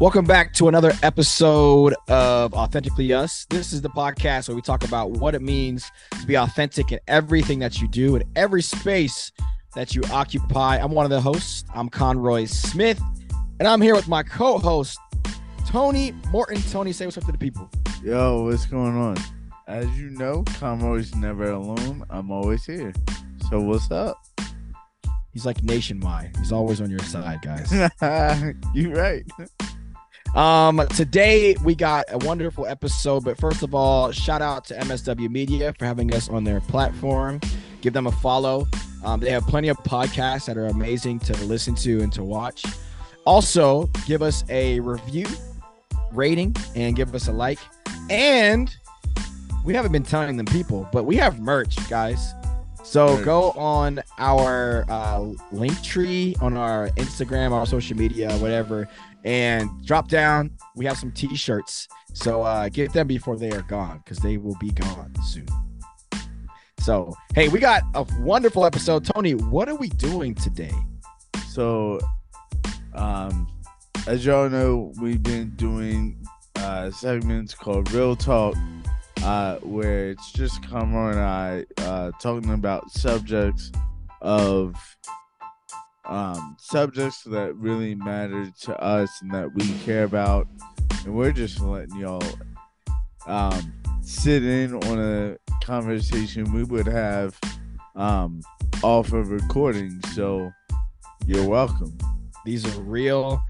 Welcome back to another episode of Authentically Us. This is the podcast where we talk about what it means to be authentic in everything that you do, in every space that you occupy. I'm one of the hosts. I'm Conroy Smith, and I'm here with my co host, Tony Morton. Tony, say what's up to the people. Yo, what's going on? As you know, Conroy's never alone. I'm always here. So, what's up? He's like nationwide. He's always on your side, guys. You're right. Um, today we got a wonderful episode, but first of all, shout out to MSW Media for having us on their platform. Give them a follow. Um, they have plenty of podcasts that are amazing to listen to and to watch. Also, give us a review, rating, and give us a like. And we haven't been telling them people, but we have merch, guys. So go on our uh, link tree on our Instagram, our social media, whatever, and drop down. We have some t-shirts. So uh, get them before they are gone because they will be gone soon. So hey, we got a wonderful episode. Tony, what are we doing today? So, um, as y'all know, we've been doing uh, segments called Real Talk, uh, where it's just Conroy and I uh, talking about subjects of um, subjects that really matter to us and that we care about, and we're just letting y'all um, sit in on a conversation we would have um, off of recording. So you're welcome. These are real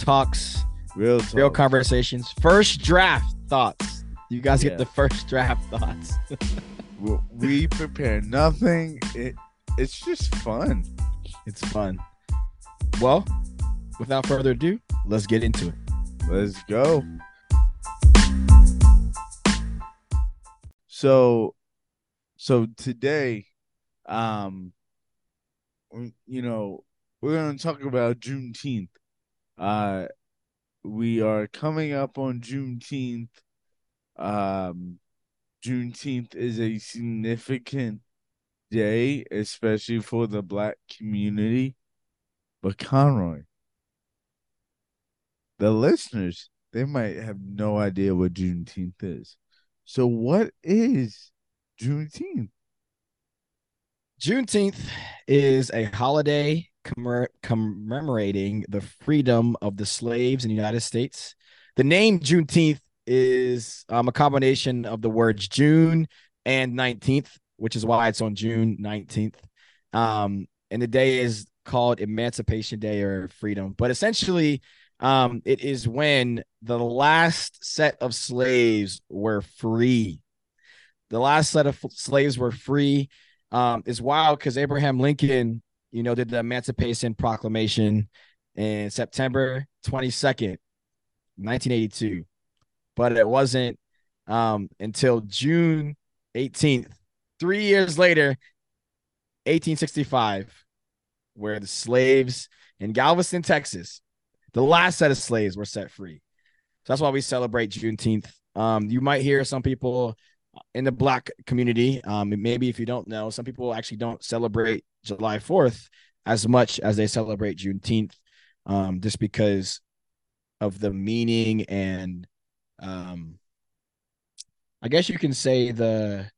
talks, Real talk. real conversations. First draft thoughts. You guys Yeah. get the first draft thoughts. we, we prepare nothing. It it's just fun. It's fun. Well, without further ado, let's get into it. Let's go. So, so today, um, you know, we're gonna talk about Juneteenth. Uh, we are coming up on Juneteenth. Um, Juneteenth is a significant day, especially for the black community. But Conroy, the listeners, they might have no idea what Juneteenth is. So, what is Juneteenth? Juneteenth is a holiday commemor- commemorating the freedom of the slaves in the United States. The name Juneteenth is um, a combination of the words June and 19th, which is why it's on June 19th. Um, and the day is called Emancipation Day or Freedom. But essentially, um, it is when the last set of slaves were free. The last set of f- slaves were free um, is wild because Abraham Lincoln, you know, did the Emancipation Proclamation in September 22nd, 1982. But it wasn't um, until June 18th, three years later, 1865, where the slaves in Galveston, Texas, the last set of slaves were set free. So that's why we celebrate Juneteenth. Um, you might hear some people in the black community um maybe if you don't know some people actually don't celebrate july 4th as much as they celebrate juneteenth um just because of the meaning and um i guess you can say the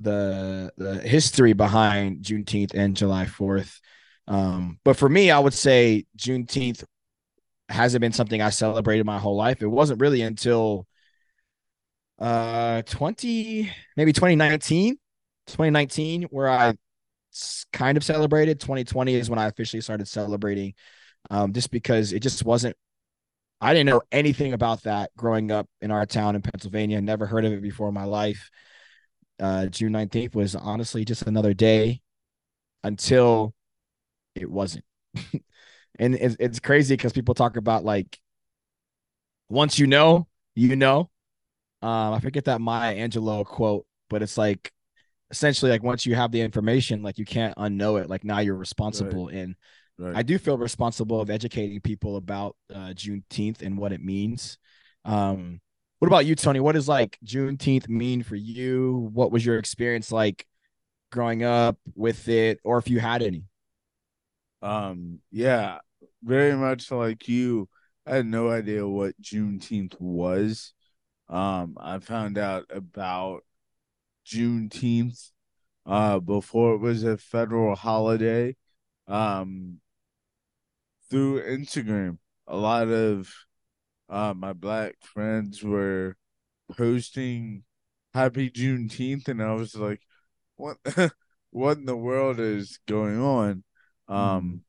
the the history behind juneteenth and july 4th um but for me i would say juneteenth hasn't been something i celebrated my whole life. It wasn't really until uh 20 maybe 2019 2019 where i kind of celebrated. 2020 is when i officially started celebrating um just because it just wasn't i didn't know anything about that growing up in our town in pennsylvania never heard of it before in my life uh june 19th was honestly just another day until it wasn't and it's, it's crazy because people talk about like once you know you know um, I forget that Maya Angelou quote, but it's like essentially like once you have the information, like you can't unknow it. Like now you're responsible. And Right. I do feel responsible of educating people about uh, Juneteenth and what it means. Um, what about you, Tony? What does like Juneteenth mean for you? What was your experience like growing up with it, or if you had any? Um, yeah, very much like you. I had no idea what Juneteenth was. Um, I found out about Juneteenth uh before it was a federal holiday. Um through Instagram. A lot of uh my black friends were posting happy Juneteenth and I was like, what what in the world is going on? Um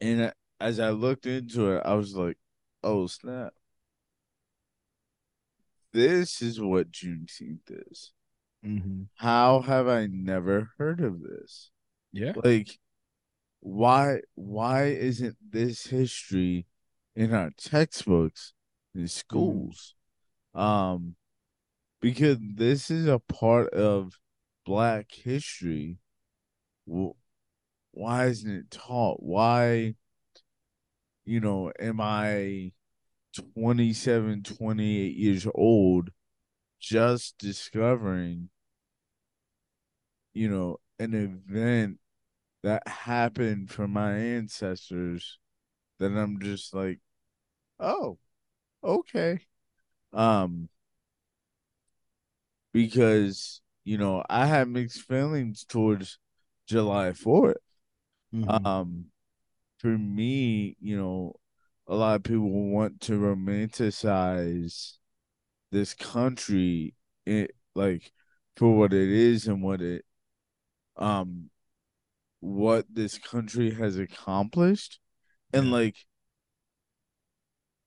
and as I looked into it, I was like, oh snap. This is what Juneteenth is. Mm-hmm. How have I never heard of this? Yeah. Like, why why isn't this history in our textbooks in schools? Um, because this is a part of Black history. Wh- Why isn't it taught? Why, you know, am I 27, 28 years old just discovering, you know, an event that happened for my ancestors that I'm just like, oh, okay. Um, because, you know, I had mixed feelings towards July 4th. Mhm. Um, for me, you know, a lot of people want to romanticize this country, it like for what it is and what it, um, what this country has accomplished, and Yeah. like,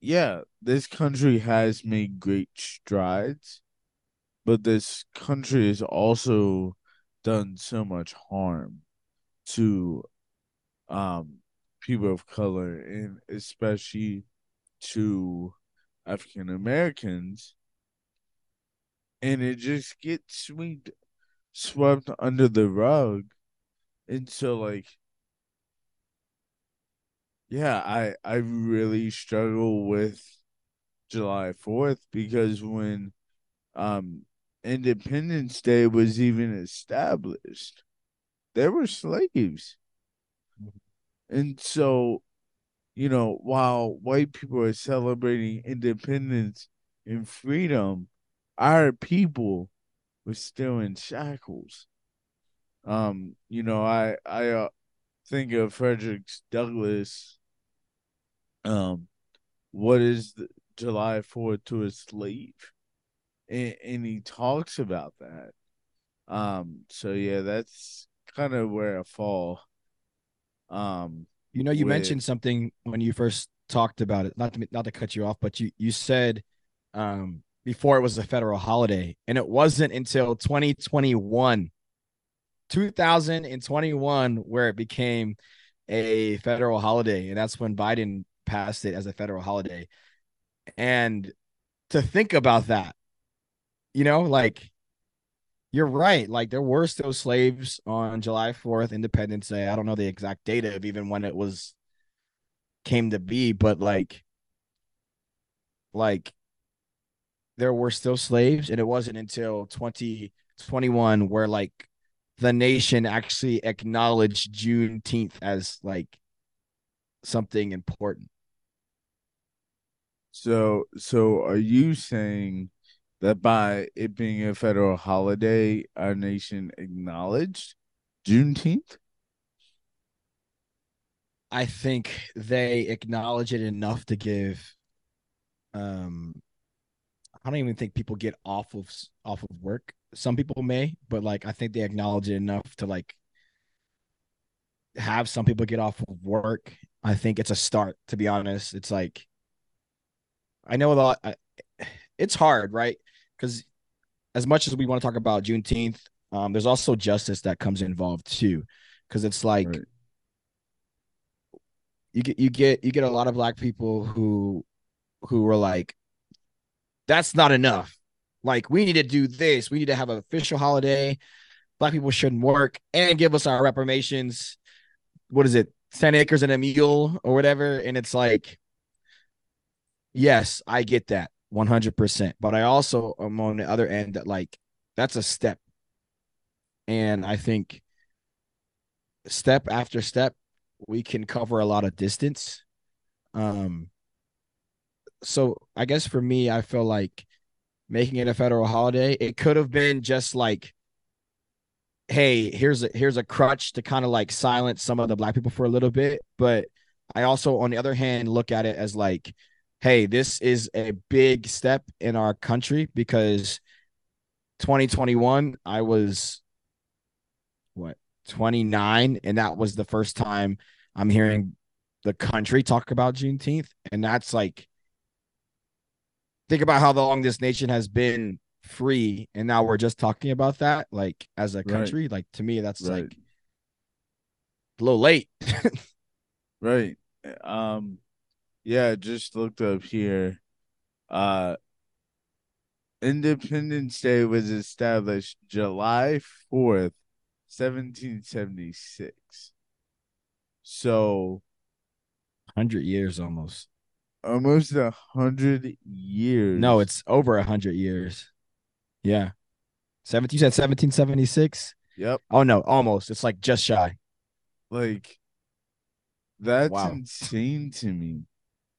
yeah, this country has made great strides, but this country has also done so much harm to um people of color and especially to African Americans and it just gets swept swept under the rug and so like yeah I I really struggle with July 4th because when um Independence Day was even established there were slaves and so you know, while white people are celebrating independence and freedom, our people were still in shackles. Um, you know, I I uh, think of Frederick Douglass. Um, what is the July Fourth to a slave, and, and he talks about that. Um, so yeah, that's kind of where I fall. Um, You know, you with- mentioned something when you first talked about it. Not to not to cut you off, but you you said um, before it was a federal holiday, and it wasn't until 2021, 2021, where it became a federal holiday, and that's when Biden passed it as a federal holiday. And to think about that, you know, like you're right. Like there were still slaves on July 4th, Independence Day. I don't know the exact date of even when it was came to be, but like like there were still slaves, and it wasn't until 2021 where like the nation actually acknowledged Juneteenth as like something important. So, so are you saying that by it being a federal holiday, our nation acknowledged Juneteenth? I think they acknowledge it enough to give um I don't even think people get off of off of work. Some people may, but like I think they acknowledge it enough to like have some people get off of work. I think it's a start to be honest. It's like I know a lot I, it's hard, right? Cuz as much as we want to talk about Juneteenth, um there's also justice that comes involved too cuz it's like Right. you get you get you get a lot of black people who who were like that's not enough like we need to do this. We need to have an official holiday. Black people shouldn't work and give us our reparations. What is it? 10 acres and a mule or whatever. And it's like yes i get that 100% but i also am on the other end that like that's a step. And i think step after step we can cover a lot of distance. Um so I guess for me, I feel like making it a federal holiday, it could have been just like, hey, here's a here's a crutch to kind of like silence some of the black people for a little bit. But I also, on the other hand, look at it as like, hey, this is a big step in our country because 2021, I was what 29, and that was the first time I'm hearing the country talk about Juneteenth, and that's like think about how long this nation has been free, and now we're just talking about that, like as a country. Right. Like to me, that's right. like a little late. right. Um. Yeah, just looked up here. Uh, Independence Day was established July 4th, 1776. So, 100 years almost. Almost a 100 years. No, it's over a 100 years. Yeah. 17, you said 1776? Yep. Oh, no, almost. It's like just shy. Like, that's wow. insane to me.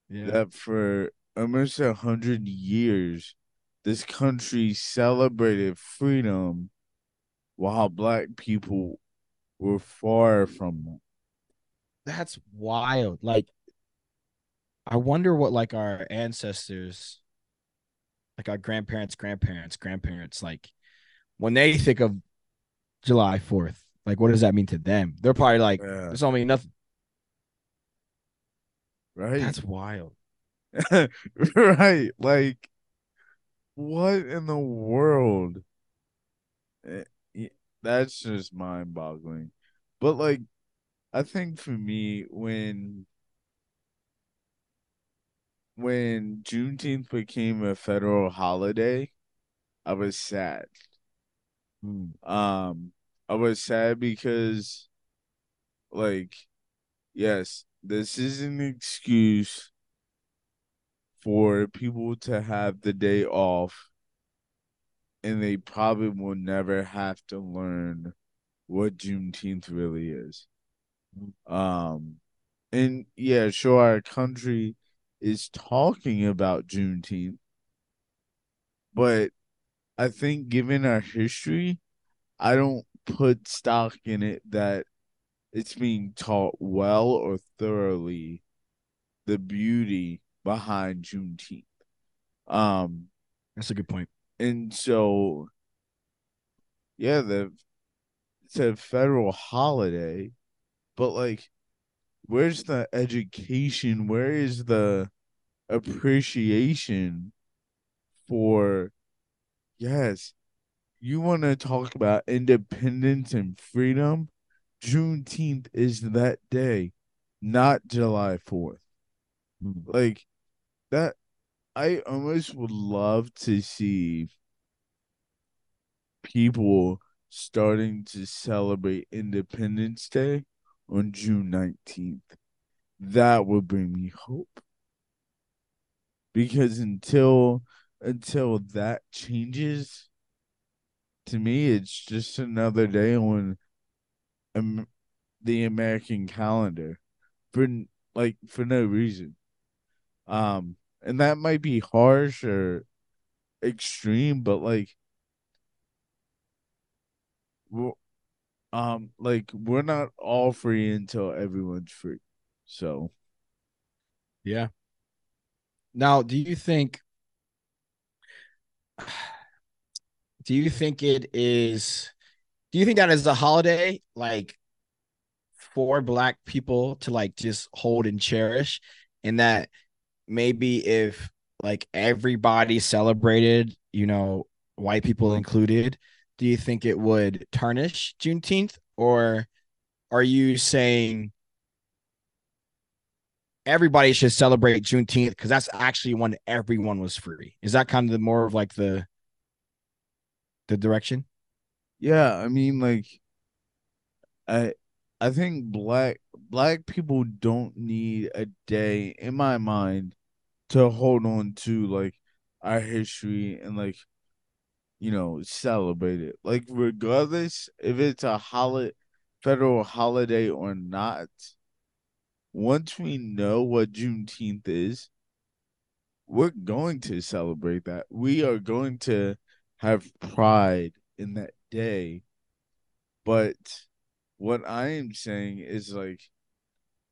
Yeah. That for almost a 100 years, this country celebrated freedom while black people were far from it. That's wild. Like, I wonder what like our ancestors, like our grandparents, grandparents, grandparents, like when they think of July 4th, like what does that mean to them? They're probably like, yeah. this don't mean nothing. Right. That's wild. right. Like what in the world? Eh, that's just mind boggling. But like, I think for me, when when Juneteenth became a federal holiday, I was sad. Hmm. Um, I was sad because, like, yes, this is an excuse for people to have the day off and they probably will never have to learn what Juneteenth really is. Um and yeah, sure our country is talking about Juneteenth, but I think given our history, I don't put stock in it that it's being taught well or thoroughly the beauty behind Juneteenth. Um, that's a good point. And so, yeah, the it's a federal holiday, but like, where's the education? Where is the appreciation for? Yes, you want to talk about independence and freedom. Juneteenth is that day, not July 4th. Mm. Like that I almost would love to see people starting to celebrate Independence Day on June 19th. That would bring me hope. Because until until that changes to me it's just another day on um, the American calendar for like for no reason. Um, and that might be harsh or extreme, but like, well, um, like we're not all free until everyone's free. So, yeah. Now, do you think? Do you think it is? Do you think that is a holiday like for Black people to like just hold and cherish, and that maybe if like everybody celebrated, you know, white people included, do you think it would tarnish Juneteenth? Or are you saying everybody should celebrate Juneteenth because that's actually when everyone was free? Is that kind of the more of like the the direction? Yeah, I mean like I I think black black people don't need a day in my mind to hold on to like our history and like you know celebrate it. Like regardless if it's a holiday federal holiday or not, once we know what Juneteenth is, we're going to celebrate that. We are going to have pride in that day. But what I am saying is like,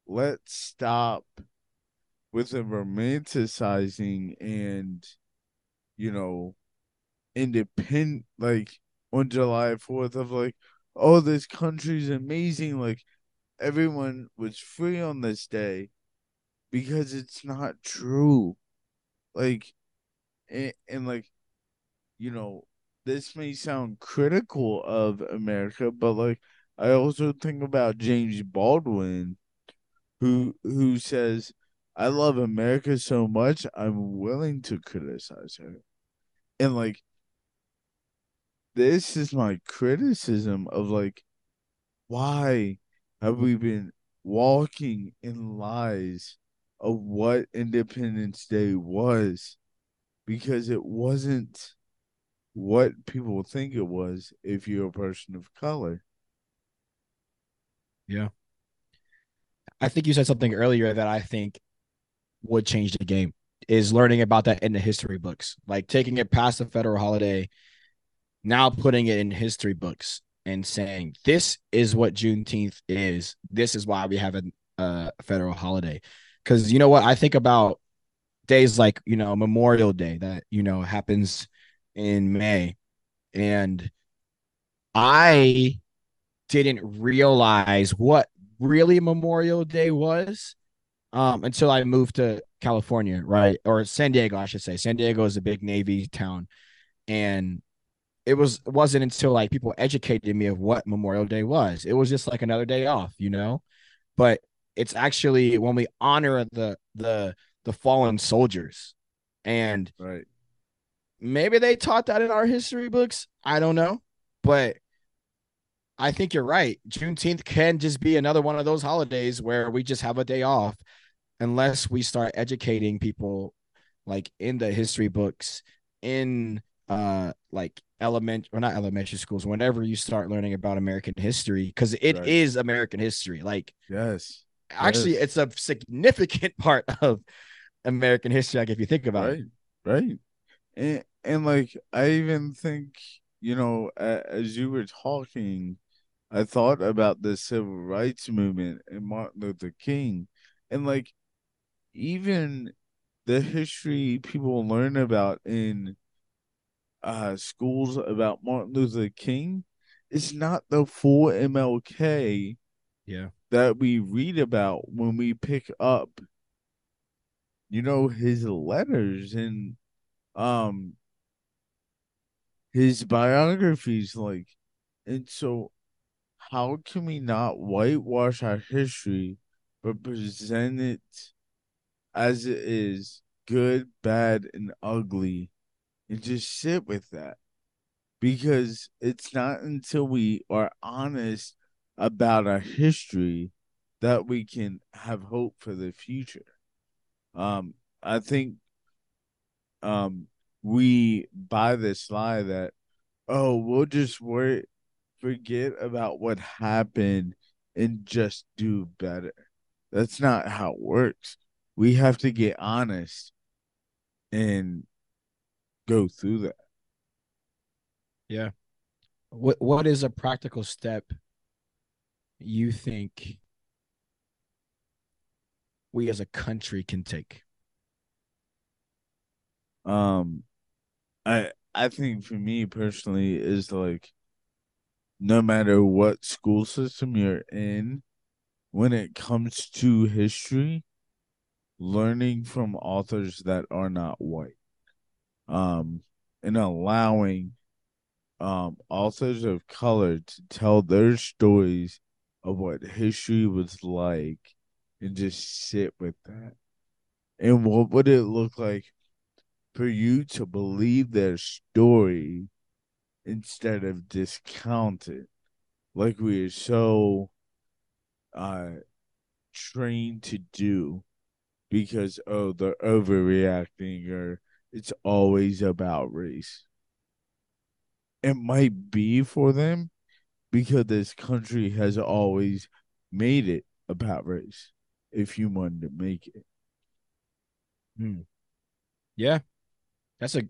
let's stop with the romanticizing and, you know, independent, like on July 4th, of like, oh, this country's amazing. Like, everyone was free on this day because it's not true. Like, and, and like, you know, this may sound critical of America, but like, I also think about James Baldwin, who who says, "I love America so much, I'm willing to criticize her," and like, this is my criticism of like, why have we been walking in lies of what Independence Day was? Because it wasn't what people think it was if you're a person of color. Yeah. I think you said something earlier that I think would change the game is learning about that in the history books, like taking it past the federal holiday, now putting it in history books and saying this is what Juneteenth is. This is why we have a, a federal holiday. Because you know what I think about days like you know Memorial Day that you know happens in May, and I didn't realize what really Memorial Day was um, until I moved to California, right? Or San Diego, I should say. San Diego is a big Navy town. And it was it wasn't until like people educated me of what Memorial Day was. It was just like another day off, you know? But it's actually when we honor the the the fallen soldiers. And right. maybe they taught that in our history books. I don't know. But I think you're right. Juneteenth can just be another one of those holidays where we just have a day off unless we start educating people like in the history books in uh like element or not elementary schools whenever you start learning about american history because it right. is american history like yes actually yes. it's a significant part of american history like if you think about right. it right and and like i even think you know as you were talking I thought about the civil rights movement and Martin Luther King, and like even the history people learn about in uh, schools about Martin Luther King is not the full MLK yeah. that we read about when we pick up you know his letters and um his biographies like and so how can we not whitewash our history but present it as it is good, bad, and ugly and just sit with that? Because it's not until we are honest about our history that we can have hope for the future. Um, I think um we buy this lie that oh we'll just worry forget about what happened and just do better. That's not how it works. We have to get honest and go through that. Yeah. What what is a practical step you think we as a country can take? Um I I think for me personally is like no matter what school system you're in, when it comes to history, learning from authors that are not white, um, and allowing um authors of color to tell their stories of what history was like and just sit with that. And what would it look like for you to believe their story instead of discount it? like we are so uh trained to do because oh they're overreacting or it's always about race it might be for them because this country has always made it about race if you wanted to make it hmm. Yeah. That's a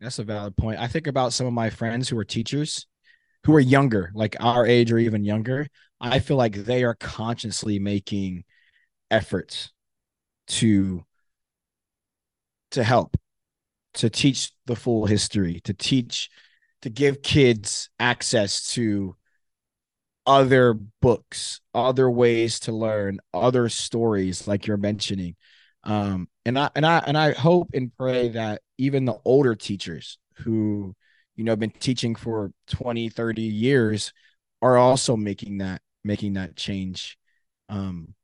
that's a valid point. I think about some of my friends who are teachers who are younger, like our age or even younger. I feel like they are consciously making efforts to to help to teach the full history, to teach to give kids access to other books, other ways to learn, other stories like you're mentioning. Um, and I and I and I hope and pray that even the older teachers who you know have been teaching for 20 30 years are also making that making that change um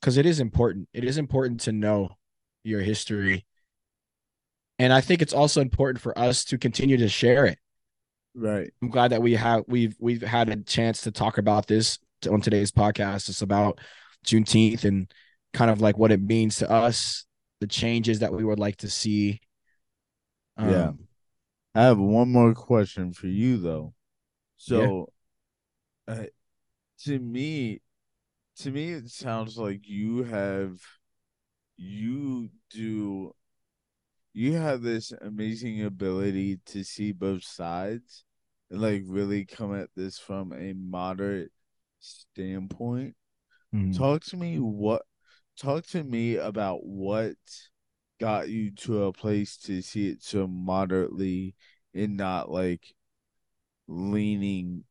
because it is important it is important to know your history and i think it's also important for us to continue to share it Right. i'm glad that we have we've we've had a chance to talk about this on today's podcast it's about juneteenth and kind of like what it means to us the changes that we would like to see um, Yeah. I have one more question for you though. So, uh, to me, to me, it sounds like you have, you do, you have this amazing ability to see both sides and like really come at this from a moderate standpoint. mhm. Talk to me what, talk to me about what got you to a place to see it so moderately and not like leaning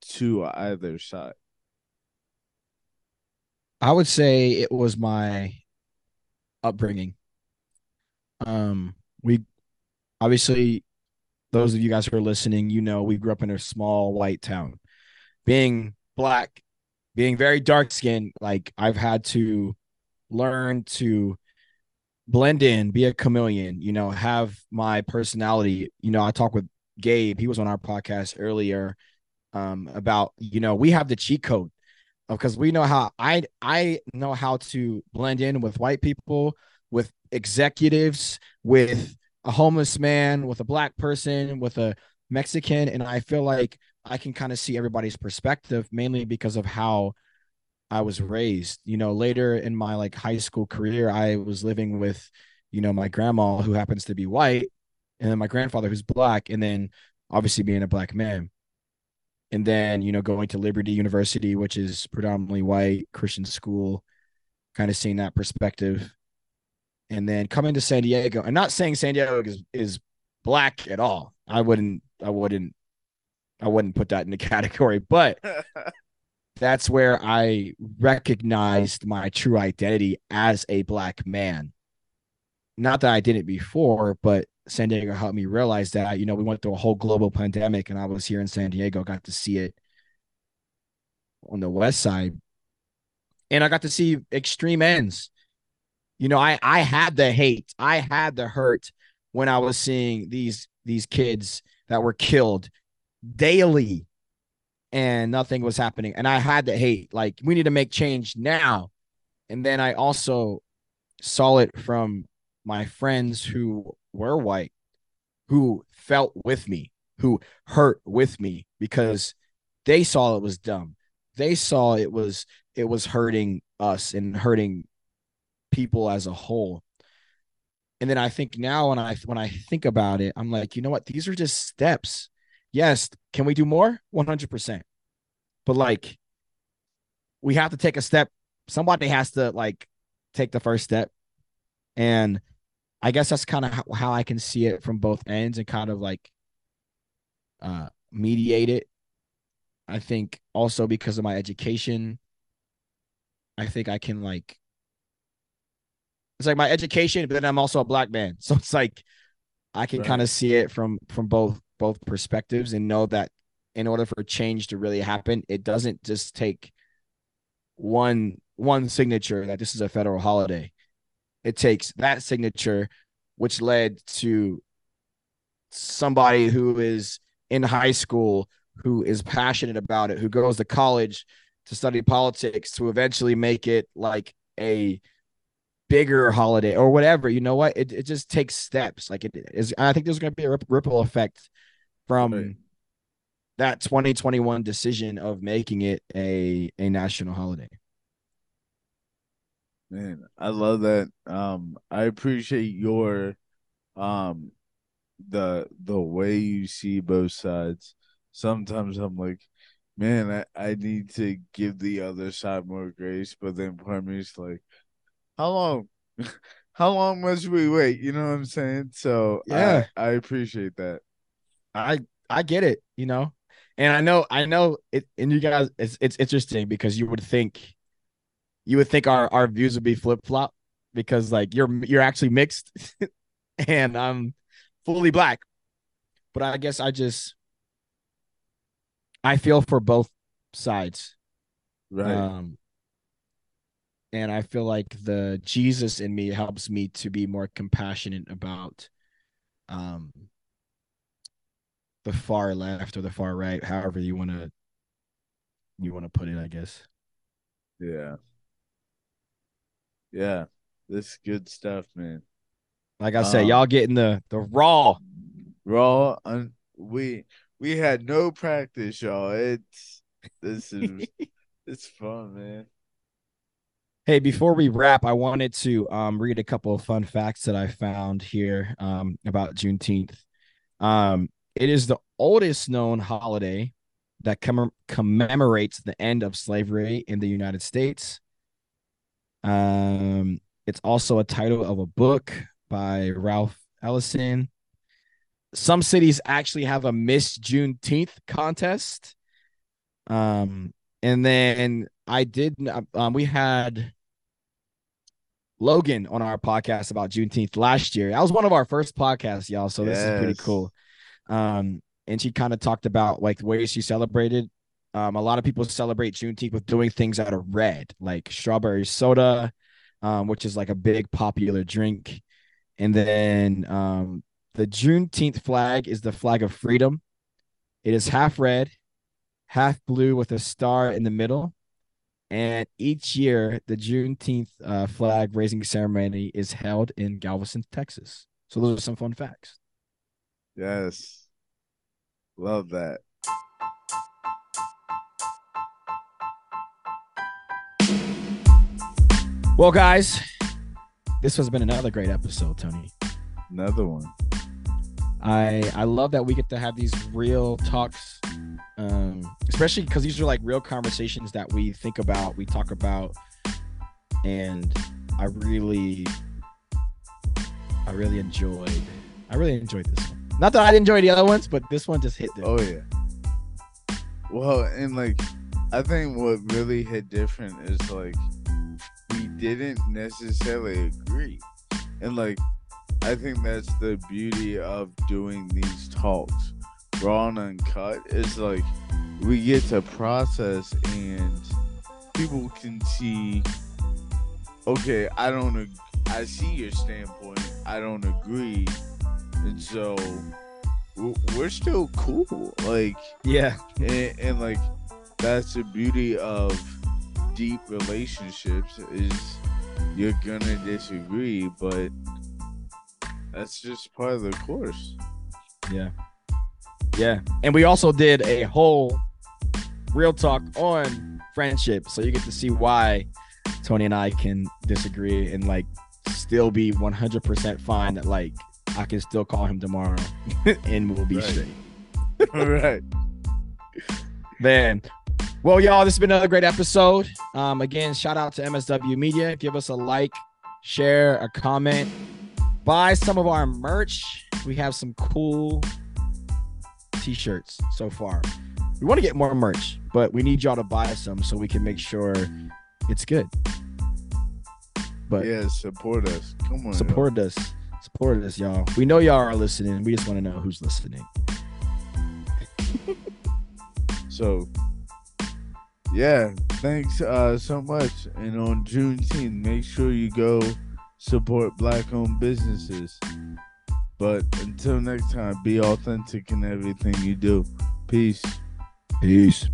to either side. I would say it was my upbringing. Um, we obviously those of you guys who are listening, you know, we grew up in a small white town. Being black, being very dark skinned, like I've had to learn to blend in, be a chameleon, you know, have my personality. You know, I talked with Gabe, he was on our podcast earlier um about, you know, we have the cheat code because we know how I I know how to blend in with white people, with executives, with a homeless man, with a black person, with a Mexican, and I feel like I can kind of see everybody's perspective mainly because of how I was raised. You know, later in my like high school career, I was living with, you know, my grandma who happens to be white, and then my grandfather who's black, and then obviously being a black man and then you know going to liberty university which is predominantly white christian school kind of seeing that perspective. And then coming to san diego and not saying san diego is, is black at all. I wouldn't i wouldn't i wouldn't put that in the category but that's where i recognized my true identity as a black man. Not that i didn't before but San Diego helped me realize that. You know, we went through a whole global pandemic and I was here in San Diego, got to see it on the west side. And I got to see extreme ends. You know, I I had the hate, I had the hurt when I was seeing these these kids that were killed daily and nothing was happening. And I had the hate. Like, we need to make change now. And then I also saw it from my friends who were white who felt with me, who hurt with me because they saw it was dumb. They saw it was it was hurting us and hurting people as a whole. And then I think now when I when I think about it, I'm like, you know what? These are just steps. Yes, can we do more? 100%. But like we have to take a step. Somebody has to like take the first step. And I guess that's kind of how, how I can see it from both ends and kind of like uh mediate it. I think also because of my education, I think I can like it's like my education, but then I'm also a black man. So it's like I can Right. kind of see it from from both both perspectives and know that in order for change to really happen, it doesn't just take one one signature that this is a federal holiday. It takes that signature, which led to somebody who is in high school, who is passionate about it, who goes to college to study politics, to eventually make it like a bigger holiday or whatever. You know what? It, it just takes steps. Like it is. I think there's going to be a ripple effect from Right. that 2021 decision of making it a a national holiday. Man, I love that. Um, I appreciate your um the the way you see both sides. Sometimes I'm like, man, I, I need to give the other side more grace, but then part of me is like, how long? how long must we wait? You know what I'm saying? So Yeah. I, I appreciate that. I I get it, you know. And I know I know it and you guys it's it's interesting because you would think you would think our our views would be flip-flop because like you're you're actually mixed and I'm fully black. But I guess I just I feel for both sides. Right. Um and I feel like the Jesus in me helps me to be more compassionate about um the far left or the far right, however you want to you want to put it, I guess. yeah. Yeah. This is good stuff, man. Like I said, Um, y'all getting the the raw. Raw un- we we had no practice, y'all. It's this is it's fun, man. Hey, before we wrap, I wanted to um, read a couple of fun facts that I found here um, about Juneteenth. Um, it is the oldest known holiday that commem- commemorates the end of slavery in the United States. Um, it's also a title of a book by Ralph Ellison. Some cities actually have a Miss Juneteenth contest. Um, and then I did. Um, we had Logan on our podcast about Juneteenth last year. That was one of our first podcasts, y'all. So this is pretty cool. Um, and she kind of talked about like the ways she celebrated. Um, a lot of people celebrate Juneteenth with doing things that are red, like strawberry soda, um, which is like a big popular drink. And then um, the Juneteenth flag is the flag of freedom. It is half red, half blue with a star in the middle. And each year, the Juneteenth uh, flag raising ceremony is held in Galveston, Texas. So those are some fun facts. Yes. Love that. Well, guys, this has been another great episode, Tony. Another one. I I love that we get to have these real talks, um, especially because these are like real conversations that we think about, we talk about, and I really, I really enjoyed. I really enjoyed this one. Not that I didn't enjoy the other ones, but this one just hit. Different. Oh yeah. Well, and like I think what really hit different is like didn't necessarily agree. And like I think that's the beauty of doing these talks. Raw and uncut is like we get to process and people can see okay, I don't ag- I see your standpoint. I don't agree. And so we're still cool. Like Yeah, and, and like that's the beauty of deep relationships is you're gonna disagree but that's just part of the course yeah, yeah. And we also did a whole real talk on friendship, so you get to see why Tony and I can disagree and like still be 100% fine that like I can still call him tomorrow and we'll be Right. straight. all right Man. Well, y'all, this has been another great episode. Um, again, shout out to MSW Media. Give us a like, share, a comment, buy some of our merch. We have some cool t-shirts so far. We want to get more merch, but we need y'all to buy some so we can make sure it's good. But yeah support us come on y'all. support us. Support us, y'all. We know y'all are listening. We just want to know who's listening. so yeah thanks uh so much. And on juneteenth make sure you go support black owned businesses. But until next time be authentic in everything you do. Peace. Peace.